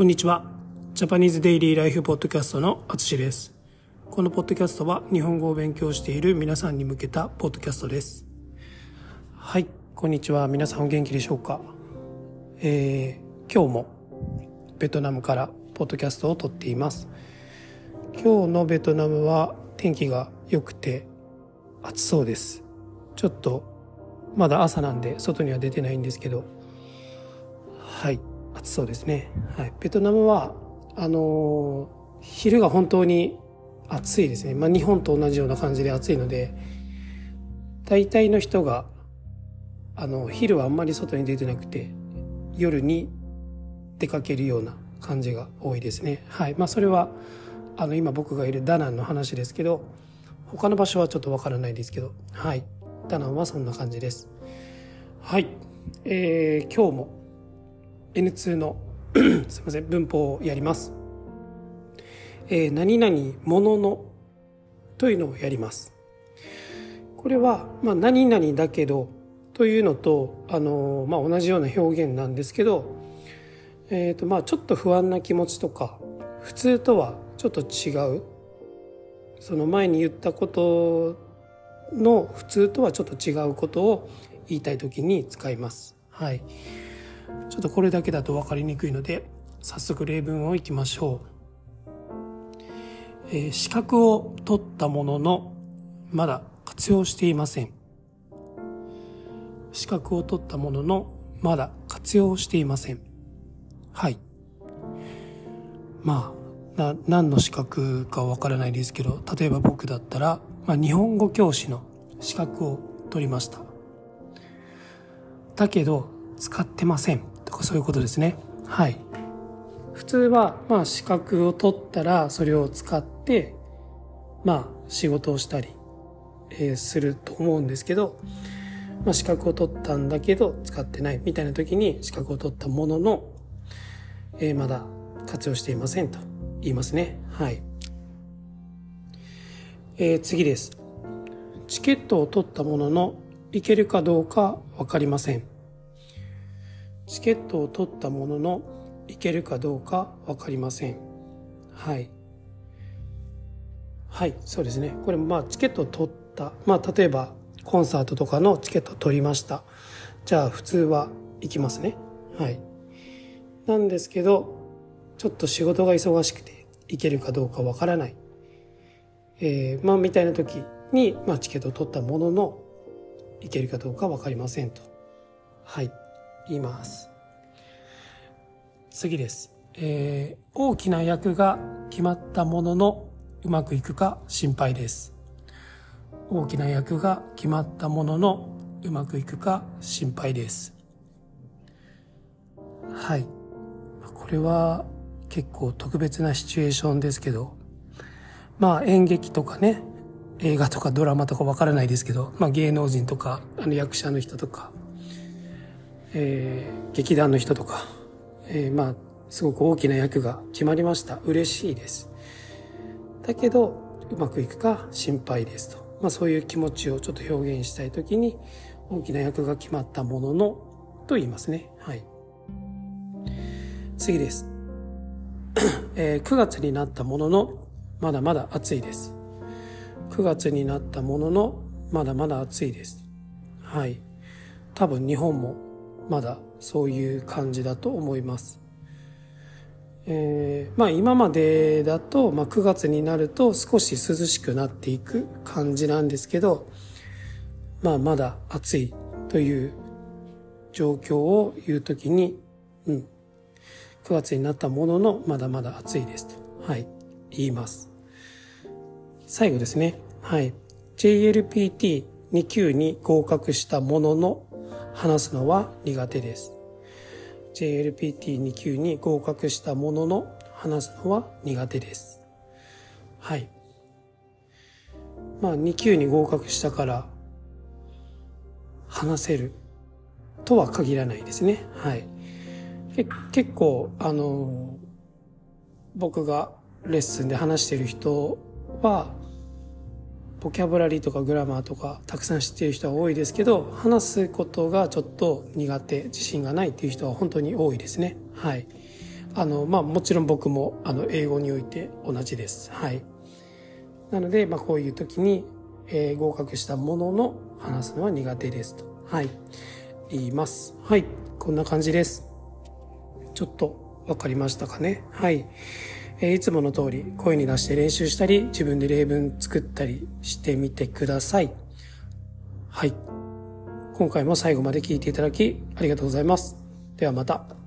こんにちは。ジャパニーズデイリーライフポッドキャストのあつしです。このポッドキャストは日本語を勉強している皆さんに向けたポッドキャストです。はい、こんにちは。皆さんお元気でしょうか？えー、今日もベトナムからポッドキャストを撮っています。今日のベトナムは天気が良くて暑そうです。ちょっとまだ朝なんで外には出てないんですけど、はい、暑そうですね。はい、ベトナムはあのー、昼が本当に暑いですね。まあ日本と同じような感じで暑いので、大体の人があの昼はあんまり外に出てなくて夜に出かけるような感じが多いですね。はい。まあそれはあの今僕がいるダナンの話ですけど他の場所はちょっとわからないですけどはいダナンはそんな感じですはい、えー、今日も N2 の すいません文法をやります、えー、何々もののというのをやりますこれは、まあ、何々だけどというのと、あのまあ、同じような表現なんですけど、えーとまあ、ちょっと不安な気持ちとか普通とはちょっと違うその前に言ったことの普通とはちょっと違うことを言いたい時に使います。はい。ちょっとこれだけだと分かりにくいので早速例文をいきましょう。えー、資格を取ったもののまだ活用していません。資格を取ったもののまだ活用していません。はい。まあな何の資格かわからないですけど例えば僕だったら、まあ、日本語教師の資格を取りましただけど使ってませんとかそういうことですねはい普通はまあ資格を取ったらそれを使ってまあ仕事をしたり、すると思うんですけど、まあ、資格を取ったんだけど使ってないみたいな時に資格を取ったものの、え、まだ活用していませんと言いますね。はい。えー、次です。チケットを取ったものの行けるかどうかわかりません。チケットを取ったものの行けるかどうかわかりません。はい。はい、そうですね。これまあチケットを取った。まあ例えばコンサートとかのチケットを取りました。じゃあ普通は行きますね。はい。なんですけど、ちょっと仕事が忙しくて行けるかどうかわからない。えー、まあ、みたいな時に、まあ、チケットを取ったものの、行けるかどうかわかりませんと。はい、います。次です。えー、大きな役が決まったものの、うまくいくか心配です。大きな役が決まったものの、うまくいくか心配です。はい。これは、結構特別なシチュエーションですけど、まあ演劇とかね、映画とかドラマとかわからないですけど、まあ芸能人とか、あの役者の人とか、えー、劇団の人とか、えー、まあすごく大きな役が決まりました。嬉しいです。だけど、うまくいくか心配ですと。まあそういう気持ちをちょっと表現したいときに、大きな役が決まったものの、と言いますね。はい。次です。えー、9月になったもののまだまだ暑いです9月になったもののまだまだ暑いですはい多分日本もまだそういう感じだと思いますえー、まあ今までだと、まあ、9月になると少し涼しくなっていく感じなんですけどまあまだ暑いという状況を言うときに、うん、9月になったもののまだまだ暑いですと、はい、言います。最後ですね。はい。JLPT2 級に合格したものの話すのは苦手です。JLPT2 級に合格したものの話すのは苦手です。はい。まあ2級に合格したから話せるとは限らないですね。はい。結構あの僕がレッスンで話してる人はボキャブラリーとかグラマーとかたくさん知っている人は多いですけど話すことがちょっと苦手自信がないっていう人は本当に多いですねはいあの、まあもちろん僕もあの英語において同じです。はい。なので、まあこういう時に、えー、合格したものの話すのは苦手ですと。はい。言います。はい。こんな感じです。ちょっとわかりましたかね。はい。え、いつもの通り声に出して練習したり、自分で例文作ったりしてみてください。はい。今回も最後まで聞いていただきありがとうございます。ではまた。